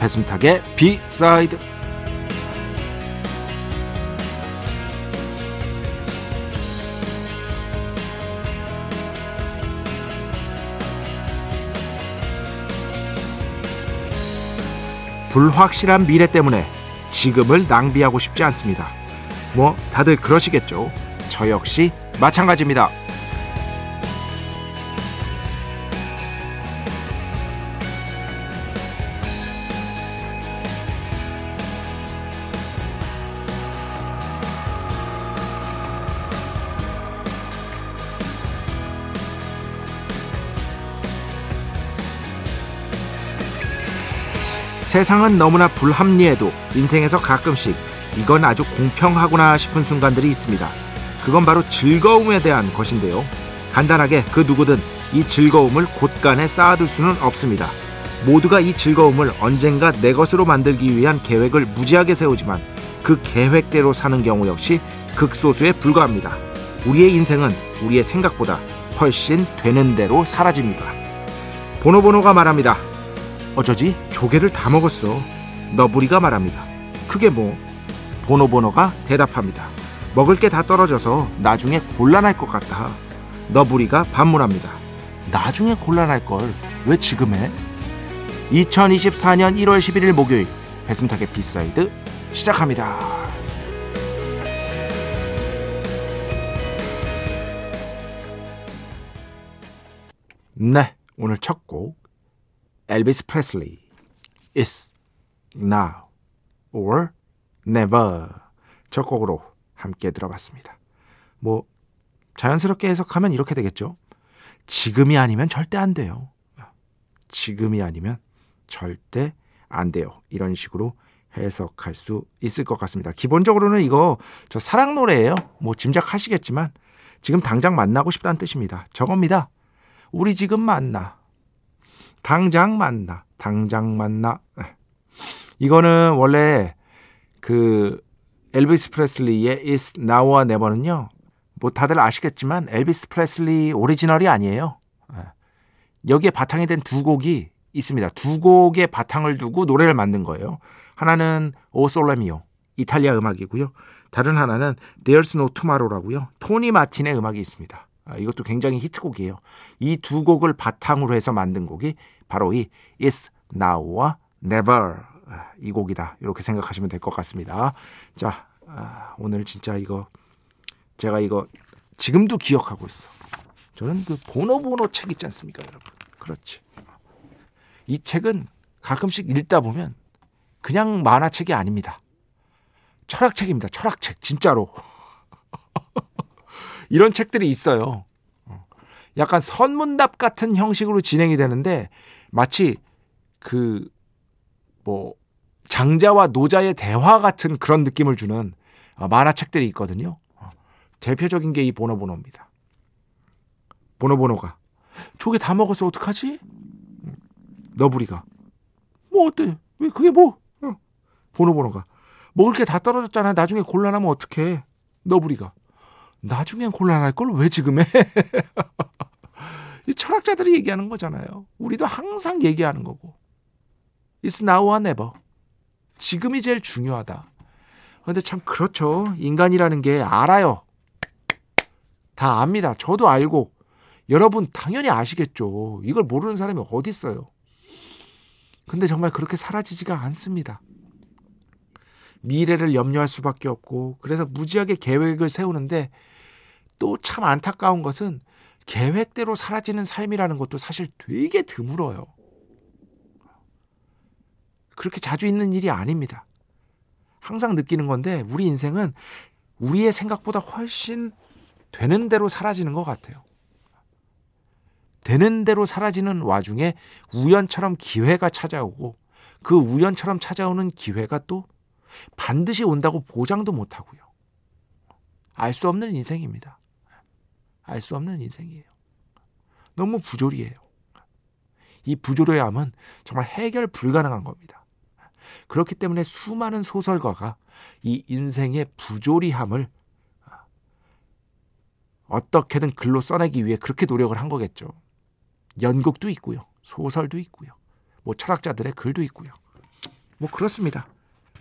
배순탁의 비사이드 불확실한 미래 때문에 지금을 낭비하고 싶지 않습니다. 뭐 다들 그러시겠죠. 저 역시 마찬가지입니다. 세상은 너무나 불합리해도 인생에서 가끔씩 이건 아주 공평하구나 싶은 순간들이 있습니다. 그건 바로 즐거움에 대한 것인데요. 간단하게 그 누구든 이 즐거움을 곳간에 쌓아둘 수는 없습니다. 모두가 이 즐거움을 언젠가 내 것으로 만들기 위한 계획을 무지하게 세우지만 그 계획대로 사는 경우 역시 극소수에 불과합니다. 우리의 인생은 우리의 생각보다 훨씬 되는 대로 사라집니다. 보노보노가 말합니다. 어쩌지 조개를 다 먹었어. 너부리가 말합니다. 그게 뭐? 보노보노가 대답합니다. 먹을 게 다 떨어져서 나중에 곤란할 것 같다. 너부리가 반문합니다. 나중에 곤란할 걸 왜 지금 해? 2024년 1월 11일 목요일 배순탁의 B side 시작합니다. 네, 오늘 첫 곡 엘비스 프레슬리 Is Now or Never 첫 곡으로 함께 들어봤습니다. 뭐 자연스럽게 해석하면 이렇게 되겠죠. 지금이 아니면 절대 안 돼요. 지금이 아니면 절대 안 돼요. 이런 식으로 해석할 수 있을 것 같습니다. 기본적으로는 이거 저 사랑 노래예요. 뭐 짐작하시겠지만 지금 당장 만나고 싶다는 뜻입니다. 저겁니다. 우리 지금 만나. 당장 만나. 당장 만나. 네. 이거는 원래 그 엘비스 프레슬리의 Is Now와 Never는요. 뭐 다들 아시겠지만 엘비스 프레슬리 오리지널이 아니에요. 네. 여기에 바탕이 된 두 곡이 있습니다. 두 곡의 바탕을 두고 노래를 만든 거예요. 하나는 오 솔레미오 이탈리아 음악이고요. 다른 하나는 There's No Tomorrow라고요. 토니 마틴의 음악이 있습니다. 아, 이것도 굉장히 히트곡이에요. 이 두 곡을 바탕으로 해서 만든 곡이 바로 이 Is Now와 Never 아, 이 곡이다. 이렇게 생각하시면 될 것 같습니다. 자, 아, 오늘 진짜 이거 제가 이거 지금도 기억하고 있어. 저는 그 보노보노 책 있지 않습니까, 여러분? 그렇지. 이 책은 가끔씩 읽다 보면 그냥 만화책이 아닙니다. 철학책입니다. 철학책 진짜로. 이런 책들이 있어요. 약간 선문답 같은 형식으로 진행이 되는데 마치 그 뭐 장자와 노자의 대화 같은 그런 느낌을 주는 만화책들이 있거든요. 대표적인 게 이 보노보노입니다. 보노보노가 조개 다 먹어서 어떡하지? 너부리가 뭐 어때? 왜 그게 뭐? 보노보노가 먹을 게 다 떨어졌잖아. 나중에 곤란하면 어떡해? 너부리가 나중엔 곤란할 걸 왜 지금 해? 이 철학자들이 얘기하는 거잖아요. 우리도 항상 얘기하는 거고. It's now or never. 지금이 제일 중요하다. 근데 참 그렇죠. 인간이라는 게 알아요. 다 압니다. 저도 알고. 여러분 당연히 아시겠죠. 이걸 모르는 사람이 어디 있어요. 근데 정말 그렇게 사라지지가 않습니다. 미래를 염려할 수밖에 없고 그래서 무지하게 계획을 세우는데 또 참 안타까운 것은 계획대로 사라지는 삶이라는 것도 사실 되게 드물어요. 그렇게 자주 있는 일이 아닙니다. 항상 느끼는 건데 우리 인생은 우리의 생각보다 훨씬 되는 대로 사라지는 것 같아요. 되는 대로 사라지는 와중에 우연처럼 기회가 찾아오고 그 우연처럼 찾아오는 기회가 또 반드시 온다고 보장도 못 하고요. 알 수 없는 인생입니다. 알 수 없는 인생이에요. 너무 부조리해요. 이 부조리함은 정말 해결 불가능한 겁니다. 그렇기 때문에 수많은 소설가가 이 인생의 부조리함을 어떻게든 글로 써내기 위해 그렇게 노력을 한 거겠죠. 연극도 있고요. 소설도 있고요. 뭐 철학자들의 글도 있고요. 뭐 그렇습니다.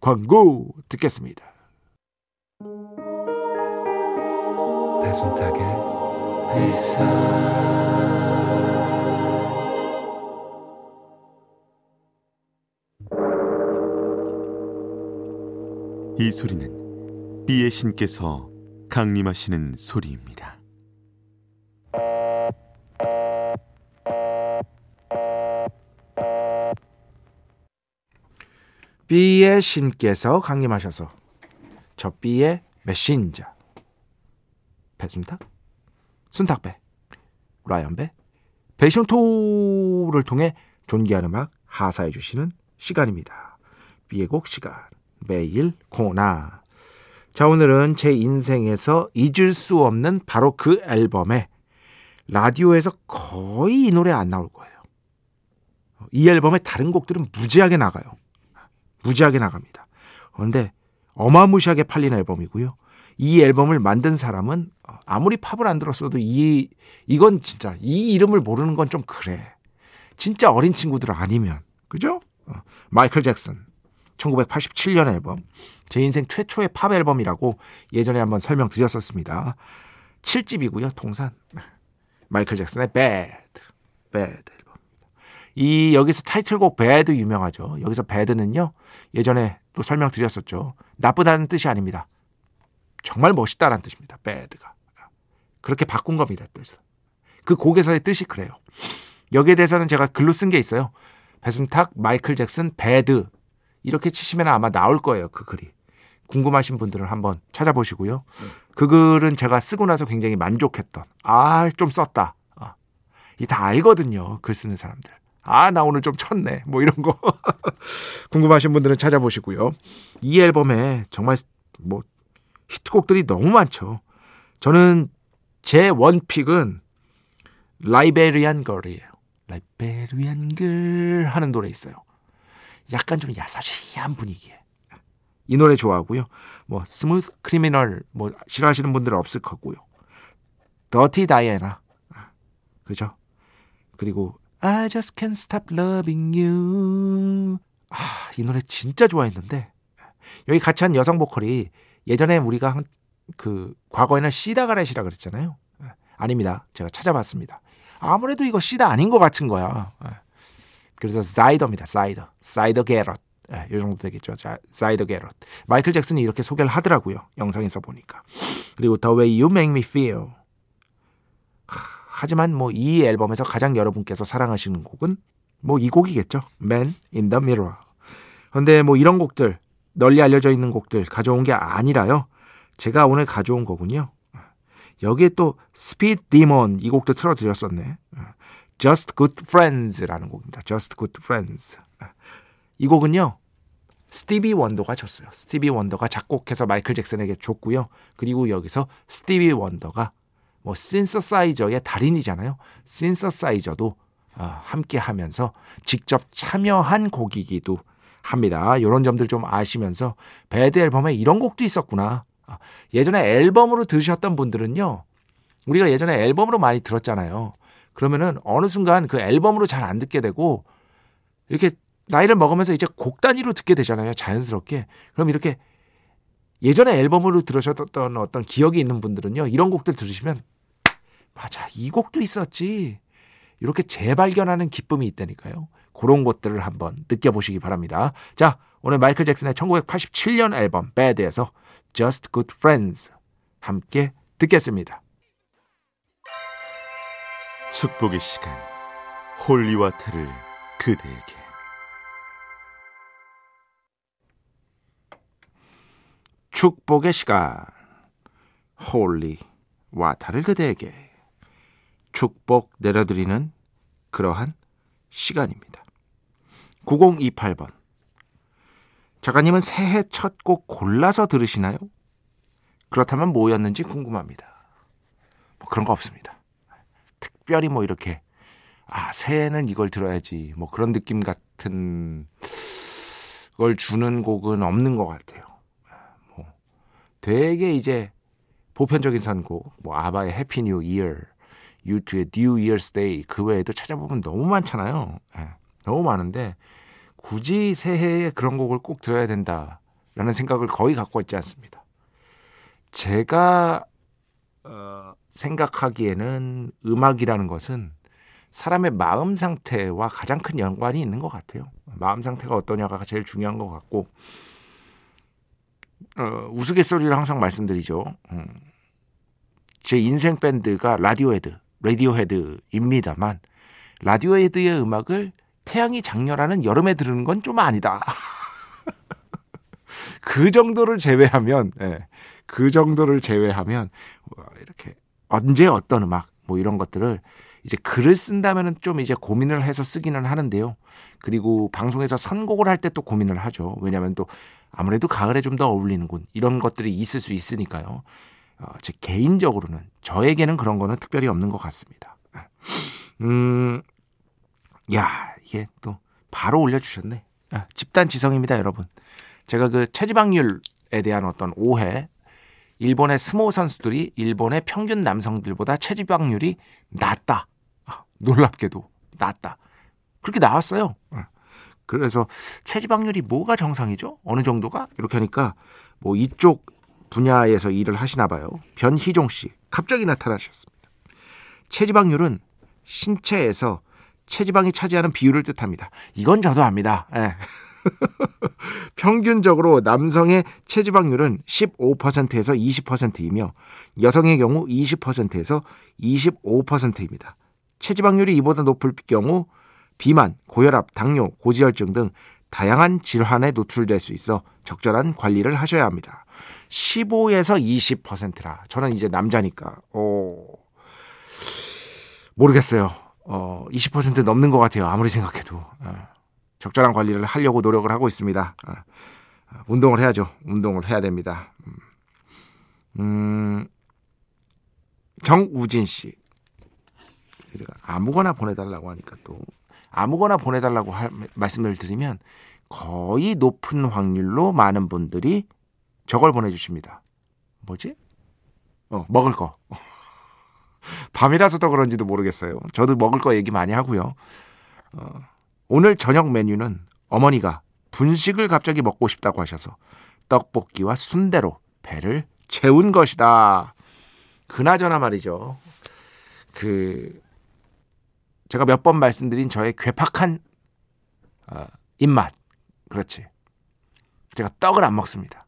광고 듣겠습니다. 배순탁의 회사 이 소리는 비의 신께서 강림하시는 소리입니다. B의 신께서 강림하셔서 저 B의 메신저 배순탁, 순탁배, 라이언배, 베이션토를 통해 존귀한 음악 하사해 주시는 시간입니다. B의 곡 시간 매일 코나 자 오늘은 제 인생에서 잊을 수 없는 바로 그 앨범에 라디오에서 거의 이 노래 안 나올 거예요. 이 앨범에 다른 곡들은 무지하게 나가요. 무지하게 나갑니다. 그런데 어마무시하게 팔린 앨범이고요. 이 앨범을 만든 사람은 아무리 팝을 안 들었어도 이 이건 진짜 이 이름을 모르는 건 좀 그래. 진짜 어린 친구들 아니면 그죠? 어, 마이클 잭슨 1987년 앨범 제 인생 최초의 팝 앨범이라고 예전에 한번 설명드렸었습니다. 7집이고요. 통산 마이클 잭슨의 Bad, Bad. 이 여기서 타이틀곡 Bad 유명하죠. 여기서 Bad는요 예전에 또 설명드렸었죠. 나쁘다는 뜻이 아닙니다. 정말 멋있다라는 뜻입니다. Bad가 그렇게 바꾼 겁니다. 뜻을. 그 곡에서의 뜻이 그래요. 여기에 대해서는 제가 글로 쓴 게 있어요. 배순탁, 마이클 잭슨, 배드 이렇게 치시면 아마 나올 거예요. 그 글이. 궁금하신 분들은 한번 찾아보시고요. 그 글은 제가 쓰고 나서 굉장히 만족했던. 아, 좀 썼다. 아, 이다 알거든요. 글 쓰는 사람들. 아, 나 오늘 좀 쳤네. 뭐 이런 거. 궁금하신 분들은 찾아보시고요. 이 앨범에 정말 뭐 히트곡들이 너무 많죠. 저는 제 one pick은 Liberian Girl이에요. Liberian Girl 하는 노래 있어요. 약간 좀 야사시한 분위기에. 이 노래 좋아하고요. 뭐 Smooth Criminal 뭐 싫어하시는 분들은 없을 거고요. 더티 다이애나. 그죠? 그리고 I just can't stop loving you. 아, 이 노래 진짜 좋아했는데 여기 같이 한 여성 보컬이 예전에 우리가 한, 그 과거에는 시다가렛이라 그랬잖아요. 아닙니다. 제가 찾아봤습니다. 아무래도 이거 시다 아닌 것 같은 거야. 그래서 사이더입니다. 사이더. 사이더 게럿. 예, 이 정도 되겠죠. 자, 사이더 게럿. 마이클 잭슨이 이렇게 소개를 하더라고요. 영상에서 보니까. 그리고 The Way You Make Me Feel. 하, 하지만 뭐 이 앨범에서 가장 여러분께서 사랑하시는 곡은 뭐 이 곡이겠죠. Man in the Mirror. 근데 뭐 이런 곡들 널리 알려져 있는 곡들 가져온 게 아니라요. 제가 오늘 가져온 거군요. 여기에 또 스피드 디몬 이 곡도 틀어드렸었네. Just Good Friends라는 곡입니다. Just Good Friends. 이 곡은요. 스티비 원더가 줬어요. 스티비 원더가 작곡해서 마이클 잭슨에게 줬고요. 그리고 여기서 스티비 원더가 뭐 신서사이저의 달인이잖아요. 신서사이저도 어, 함께 하면서 직접 참여한 곡이기도 합니다. 이런 점들 좀 아시면서 Bad 앨범에 이런 곡도 있었구나. 어, 예전에 앨범으로 들으셨던 분들은요. 우리가 예전에 앨범으로 많이 들었잖아요. 그러면은 어느 순간 그 앨범으로 잘 안 듣게 되고 이렇게 나이를 먹으면서 이제 곡 단위로 듣게 되잖아요. 자연스럽게. 그럼 이렇게 예전에 앨범으로 들으셨던 어떤 기억이 있는 분들은요. 이런 곡들 들으시면 맞아. 이 곡도 있었지. 이렇게 재발견하는 기쁨이 있다니까요. 그런 것들을 한번 느껴보시기 바랍니다. 자, 오늘 마이클 잭슨의 1987년 앨범 Bad에서 Just Good Friends 함께 듣겠습니다. 축복의 시간 holy water를 그대에게 축복의 시간 holy water를 그대에게 축복 내려드리는 그러한 시간입니다. 9028번 작가님은 새해 첫 곡 골라서 들으시나요? 그렇다면 뭐였는지 궁금합니다. 뭐 그런 거 없습니다. 특별히 뭐 이렇게 아 새해는 이걸 들어야지 뭐 그런 느낌 같은 걸 주는 곡은 없는 것 같아요. 뭐 되게 이제 보편적인 선곡 뭐 아바의 Happy New Year U2의 New Year's Day 그 외에도 찾아보면 너무 많잖아요. 네, 너무 많은데 굳이 새해에 그런 곡을 꼭 들어야 된다라는 생각을 거의 갖고 있지 않습니다. 제가 어, 생각하기에는 음악이라는 것은 사람의 마음 상태와 가장 큰 연관이 있는 것 같아요. 마음 상태가 어떠냐가 제일 중요한 것 같고 어, 우스갯소리를 항상 말씀드리죠. 음, 제 인생 밴드가 라디오헤드, 레디오헤드입니다만 라디오헤드의 음악을 태양이 작렬하는 여름에 들으는 건 좀 아니다. 그 정도를 제외하면 예, 그 정도를 제외하면 이렇게 언제 어떤 음악 뭐 이런 것들을 이제 글을 쓴다면은 좀 이제 고민을 해서 쓰기는 하는데요. 그리고 방송에서 선곡을 할 때 또 고민을 하죠. 왜냐하면 또 아무래도 가을에 좀 더 어울리는군 이런 것들이 있을 수 있으니까요. 어, 제 개인적으로는 저에게는 그런 거는 특별히 없는 것 같습니다. 음, 야 이게 또 바로 올려주셨네. 아, 집단 지성입니다, 여러분. 제가 그 체지방률에 대한 어떤 오해 일본의 스모 선수들이 일본의 평균 남성들보다 체지방률이 낮다. 아, 놀랍게도 낮다. 그렇게 나왔어요. 아, 그래서 체지방률이 뭐가 정상이죠? 어느 정도가? 이렇게 하니까 뭐 이쪽 분야에서 일을 하시나 봐요. 변희종 씨 갑자기 나타나셨습니다. 체지방률은 신체에서 체지방이 차지하는 비율을 뜻합니다. 이건 저도 압니다. 예. 평균적으로 남성의 체지방률은 15%에서 20%이며 여성의 경우 20%에서 25%입니다. 체지방률이 이보다 높을 경우 비만, 고혈압, 당뇨, 고지혈증 등 다양한 질환에 노출될 수 있어 적절한 관리를 하셔야 합니다. 15에서 20%라. 저는 이제 남자니까. 어, 모르겠어요. 어, 20% 넘는 것 같아요. 아무리 생각해도. 어. 적절한 관리를 하려고 노력을 하고 있습니다. 아, 아, 운동을 해야죠. 운동을 해야 됩니다. 음, 음 정우진 씨. 아무거나 보내달라고 하니까 또 아무거나 보내달라고 할, 말씀을 드리면 거의 높은 확률로 많은 분들이 저걸 보내주십니다. 뭐지? 어, 먹을 거. 밤이라서 더 그런지도 모르겠어요. 저도 먹을 거 얘기 많이 하고요. 어, 오늘 저녁 메뉴는 어머니가 분식을 갑자기 먹고 싶다고 하셔서 떡볶이와 순대로 배를 채운 것이다. 그나저나 말이죠. 그 제가 몇 번 말씀드린 저의 괴팍한 어, 입맛. 그렇지. 제가 떡을 안 먹습니다.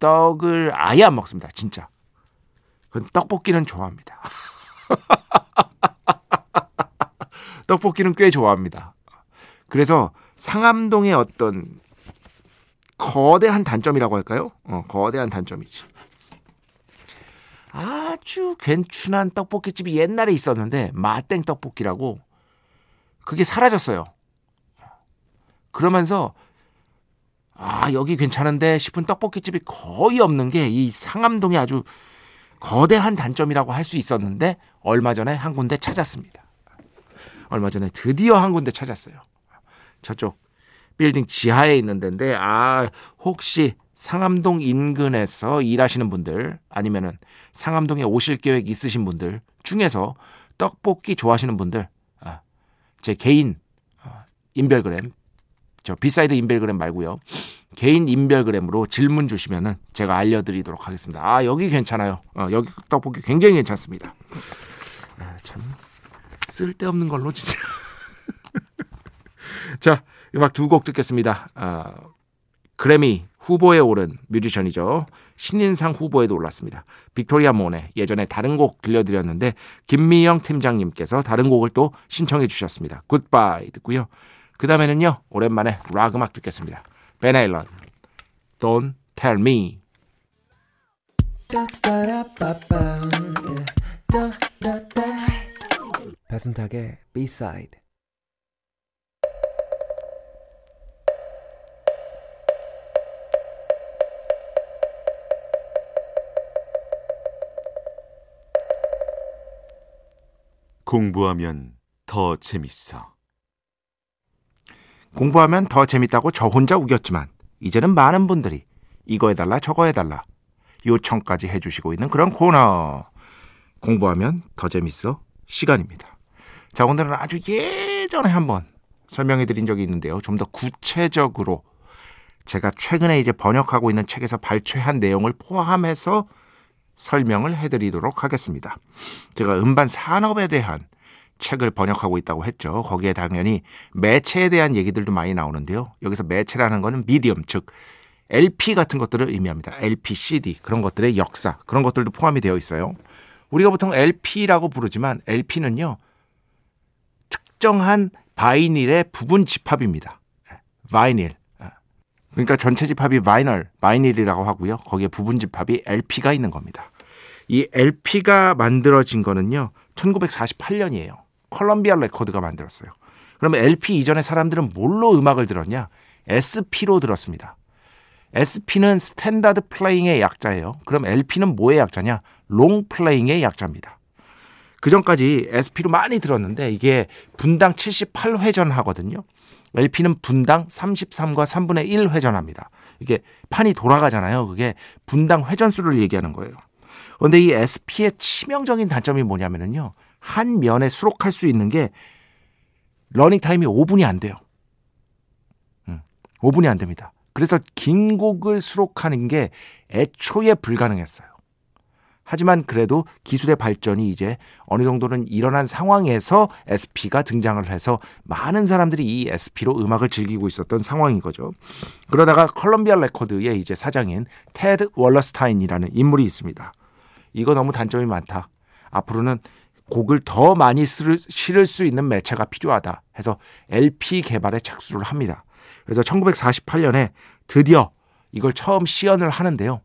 떡을 아예 안 먹습니다. 진짜. 떡볶이는 좋아합니다. 떡볶이는 꽤 좋아합니다. 그래서 상암동의 어떤 거대한 단점이라고 할까요? 어, 거대한 단점이지. 아주 괜춘한 떡볶이집이 옛날에 있었는데 마땡 떡볶이라고 그게 사라졌어요. 그러면서 아, 여기 괜찮은데 싶은 떡볶이집이 거의 없는 게 이 상암동이 아주 거대한 단점이라고 할 수 있었는데 얼마 전에 한 군데 찾았습니다. 얼마 전에 드디어 한 군데 찾았어요. 저쪽 빌딩 지하에 있는 데인데 아 혹시 상암동 인근에서 일하시는 분들 아니면은 상암동에 오실 계획 있으신 분들 중에서 떡볶이 좋아하시는 분들 아, 제 개인 어, 인별그램 저 B side 인별그램 말고요 개인 인별그램으로 질문 주시면은 제가 알려드리도록 하겠습니다. 아 여기 괜찮아요. 어, 여기 떡볶이 굉장히 괜찮습니다. 아, 참 쓸데없는 걸로 진짜. 자 음악 두 곡 듣겠습니다. 아, 그래미 후보에 오른 뮤지션이죠. 신인상 후보에도 올랐습니다. 빅토리아 몬의 예전에 다른 곡 들려드렸는데 김미영 팀장님께서 다른 곡을 또 신청해 주셨습니다. 굿바이 듣고요. 그 다음에는요 오랜만에 락 음악 듣겠습니다. 베네일런 Don't Tell Me 배순탁의 B-side 공부하면 더 재밌어. 공부하면 더 재밌다고 저 혼자 우겼지만 이제는 많은 분들이 이거 해달라 저거 해달라 요청까지 해주시고 있는 그런 코너 공부하면 더 재밌어 시간입니다. 자 오늘은 아주 예전에 한번 설명해 드린 적이 있는데요. 좀 더 구체적으로 제가 최근에 이제 번역하고 있는 책에서 발췌한 내용을 포함해서 설명을 해 드리도록 하겠습니다. 제가 음반 산업에 대한 책을 번역하고 있다고 했죠. 거기에 당연히 매체에 대한 얘기들도 많이 나오는데요. 여기서 매체라는 거는 미디엄, 즉 LP 같은 것들을 의미합니다. LP, CD 그런 것들의 역사 그런 것들도 포함이 되어 있어요. 우리가 보통 LP라고 부르지만 LP는요 특정한 바이닐의 부분 집합입니다. 바이닐. 그러니까 전체 집합이 vinyl, vinyl이라고 하고요. 거기에 부분 집합이 LP가 있는 겁니다. 이 LP가 만들어진 거는요 1948년이에요. 컬럼비아 레코드가 만들었어요. 그러면 LP 이전에 사람들은 뭘로 음악을 들었냐? SP로 들었습니다. SP는 standard playing의 약자예요. 그럼 LP는 뭐의 약자냐? long playing의 약자입니다. 그 전까지 SP로 많이 들었는데 이게 분당 78회전 하거든요. LP는 분당 33과 3분의 1 회전합니다. 이게 판이 돌아가잖아요. 그게 분당 회전수를 얘기하는 거예요. 그런데 이 SP의 치명적인 단점이 뭐냐면요. 한 면에 수록할 수 있는 게 러닝 타임이 5분이 안 돼요. 5분이 음, 안 됩니다. 그래서 긴 곡을 수록하는 게 애초에 불가능했어요. 하지만 그래도 기술의 발전이 이제 어느 정도는 일어난 상황에서 SP가 등장을 해서 많은 사람들이 이 SP로 음악을 즐기고 있었던 상황인 거죠. 그러다가 컬럼비아 레코드의 이제 사장인 테드 월러스타인이라는 인물이 있습니다. 이거 너무 단점이 많다. 앞으로는 곡을 더 많이 실을 수 있는 매체가 필요하다 해서 LP 개발에 착수를 합니다. 그래서 1948년에 드디어 이걸 처음 시연을 하는데요.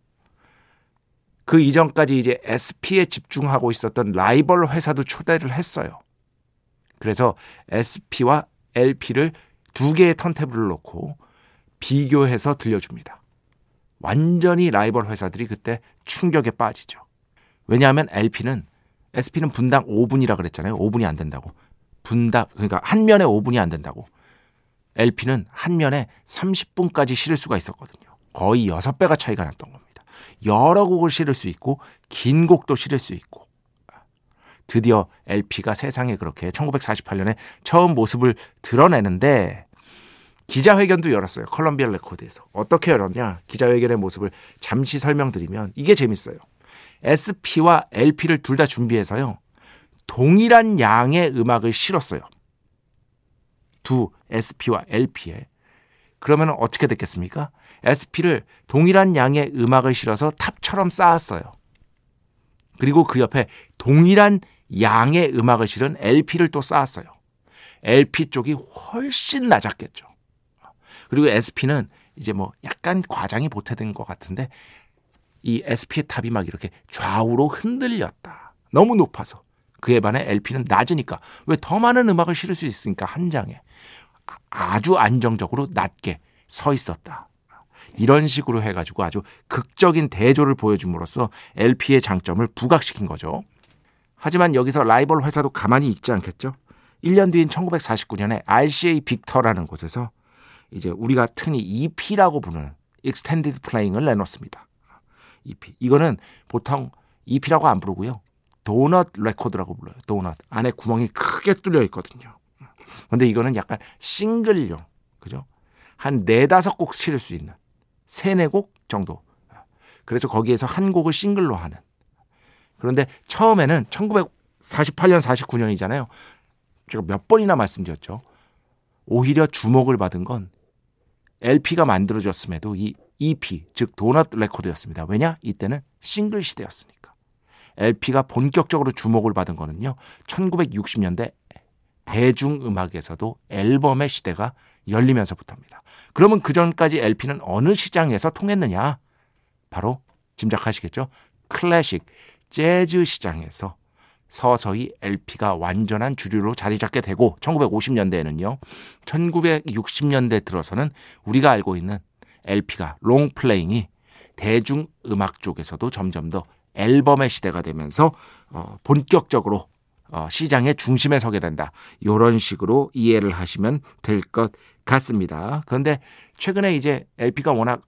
그 이전까지 이제 SP에 집중하고 있었던 라이벌 회사도 초대를 했어요. 그래서 SP와 LP를 두 개의 턴테이블을 놓고 비교해서 들려줍니다. 완전히 라이벌 회사들이 그때 충격에 빠지죠. 왜냐하면 LP는 SP는 분당 5분이라 그랬잖아요. 5분이 안 된다고. 분당 그러니까 한 면에 5분이 안 된다고. LP는 한 면에 30분까지 실을 수가 있었거든요. 거의 6배가 차이가 났던 겁니다. 여러 곡을 실을 수 있고 긴 곡도 실을 수 있고 드디어 LP가 세상에 그렇게 1948년에 처음 모습을 드러내는데 기자회견도 열었어요. 컬럼비아 레코드에서. 어떻게 열었냐? 기자회견의 모습을 잠시 설명드리면 이게 재밌어요. SP와 LP를 둘 다 준비해서요. 동일한 양의 음악을 실었어요. 두 SP와 LP에. 그러면 어떻게 됐겠습니까? SP를 동일한 양의 음악을 실어서 탑처럼 쌓았어요. 그리고 그 옆에 동일한 양의 음악을 실은 LP를 또 쌓았어요. LP 쪽이 훨씬 낮았겠죠. 그리고 SP는 이제 뭐 약간 과장이 보태된 것 같은데 이 SP의 탑이 막 이렇게 좌우로 흔들렸다. 너무 높아서. 그에 반해 LP는 낮으니까 왜 더 많은 음악을 실을 수 있으니까 한 장에 아주 안정적으로 낮게 서 있었다. 이런 식으로 해가지고 아주 극적인 대조를 보여줌으로써 LP의 장점을 부각시킨 거죠. 하지만 여기서 라이벌 회사도 가만히 있지 않겠죠? 1년 뒤인 1949년에 RCA 빅터라는 곳에서 이제 우리가 흔히 EP라고 부르는 Extended Playing을 내놓습니다. EP. 이거는 보통 EP라고 안 부르고요. 도넛 레코드라고 불러요. 도넛. 안에 구멍이 크게 뚫려 있거든요. 근데 이거는 약간 싱글용. 그죠? 한 네다섯 곡 실을 수 있는 세네 곡 정도. 그래서 거기에서 한 곡을 싱글로 하는. 그런데 처음에는 1948년 49년이잖아요. 제가 몇 번이나 말씀드렸죠. 오히려 주목을 받은 건 LP가 만들어졌음에도 이 EP, 즉 도넛 레코드였습니다. 왜냐? 이때는 싱글 시대였으니까. LP가 본격적으로 주목을 받은 거는요. 1960년대 대중음악에서도 앨범의 시대가 열리면서부터입니다. 그러면 그 전까지 LP는 어느 시장에서 통했느냐? 바로 짐작하시겠죠? 클래식, 재즈 시장에서 서서히 LP가 완전한 주류로 자리 잡게 되고 1950년대에는요. 1960년대 들어서는 우리가 알고 있는 LP가 롱플레잉이 대중 음악 쪽에서도 점점 더 앨범의 시대가 되면서 어, 본격적으로 어, 시장의 중심에 서게 된다. 이런 식으로 이해를 하시면 될 것 같습니다. 그런데 최근에 이제 LP가 워낙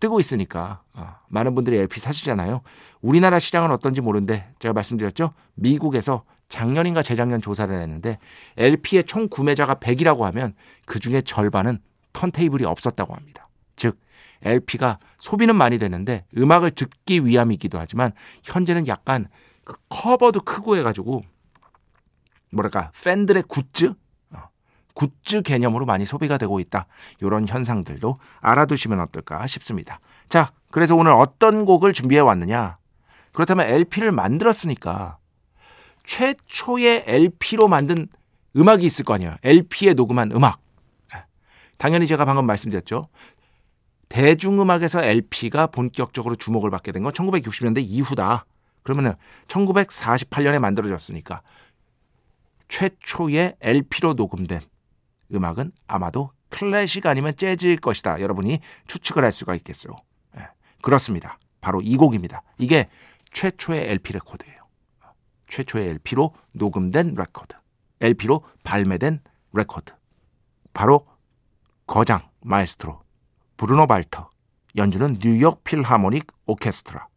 뜨고 있으니까 어, 많은 분들이 LP 사시잖아요. 우리나라 시장은 어떤지 모르는데 제가 말씀드렸죠. 미국에서 작년인가 재작년 조사를 했는데 LP의 총 구매자가 100이라고 하면 그 중에 절반은 턴테이블이 없었다고 합니다. 즉 LP가 소비는 많이 되는데 음악을 듣기 위함이기도 하지만 현재는 약간 그 커버도 크고 해가지고 뭐랄까 팬들의 굿즈 어, 굿즈 개념으로 많이 소비가 되고 있다. 이런 현상들도 알아두시면 어떨까 싶습니다. 자, 그래서 오늘 어떤 곡을 준비해 왔느냐? 그렇다면 LP를 만들었으니까 최초의 LP로 만든 음악이 있을 거 아니에요. LP에 녹음한 음악. 당연히 제가 방금 말씀드렸죠. 대중음악에서 LP가 본격적으로 주목을 받게 된 건 1960년대 이후다. 그러면은 1948년에 만들어졌으니까 최초의 LP로 녹음된 음악은 아마도 클래식 아니면 재즈일 것이다. 여러분이 추측을 할 수가 있겠어요. 네, 그렇습니다. 바로 이 곡입니다. 이게 최초의 LP 레코드예요. 최초의 LP로 녹음된 레코드. LP로 발매된 레코드. 바로 거장 마에스트로 브루노 발터. 연주는 뉴욕 필하모닉 오케스트라.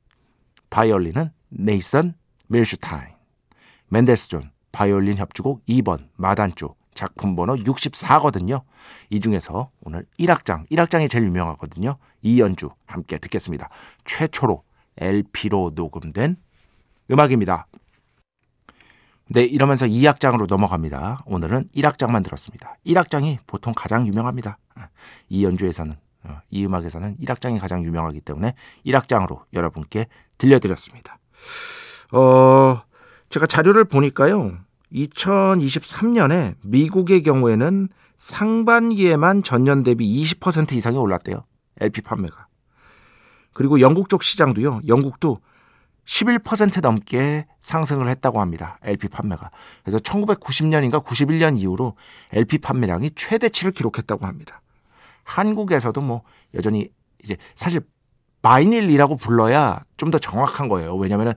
바이올린은 네이선 밀슈타인. 멘델스존 바이올린 협주곡 2번 마단조 작품 번호 64거든요. 이 중에서 오늘 1악장, 1악장이 제일 유명하거든요. 이 연주 함께 듣겠습니다. 최초로 LP로 녹음된 음악입니다. 네, 이러면서 2악장으로 넘어갑니다. 오늘은 1악장만 들었습니다. 1악장이 보통 가장 유명합니다. 이 연주에서는, 어, 이 음악에서는 1악장이 가장 유명하기 때문에 1악장으로 여러분께 들려드렸습니다. 어, 제가 자료를 보니까요. 2023년에 미국의 경우에는 상반기에만 전년 대비 20% 이상이 올랐대요. LP 판매가. 그리고 영국 쪽 시장도요. 영국도 11% 넘게 상승을 했다고 합니다. LP 판매가. 그래서 1990년인가 91년 이후로 LP 판매량이 최대치를 기록했다고 합니다. 한국에서도 뭐 여전히 이제 사실 바이닐이라고 불러야 좀 더 정확한 거예요. 왜냐면은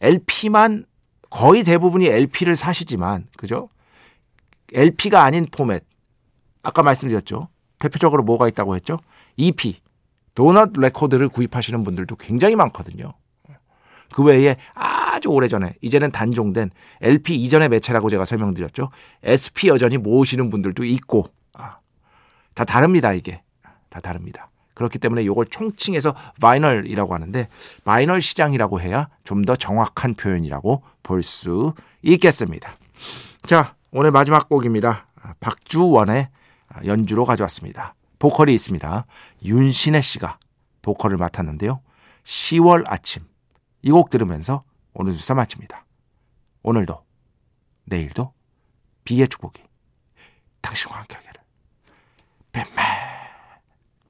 LP만 거의 대부분이 LP를 사시지만 그죠? LP가 아닌 포맷. 아까 말씀드렸죠. 대표적으로 뭐가 있다고 했죠? EP. 도넛 레코드를 구입하시는 분들도 굉장히 많거든요. 그 외에 아주 오래전에 이제는 단종된 LP 이전의 매체라고 제가 설명드렸죠. SP 여전히 모으시는 분들도 있고 아, 다 다릅니다 이게 다 다릅니다. 그렇기 때문에 이걸 총칭해서 vinyl이라고 하는데 vinyl 시장이라고 해야 좀 더 정확한 표현이라고 볼 수 있겠습니다. 자 오늘 마지막 곡입니다. 박주원의 연주로 가져왔습니다. 보컬이 있습니다. 윤신혜 씨가 보컬을 맡았는데요. 10월 아침 이 곡 들으면서 오늘 수사 마칩니다. 오늘도 내일도 비의 축복이 당신과 함께 하기를 뱀맨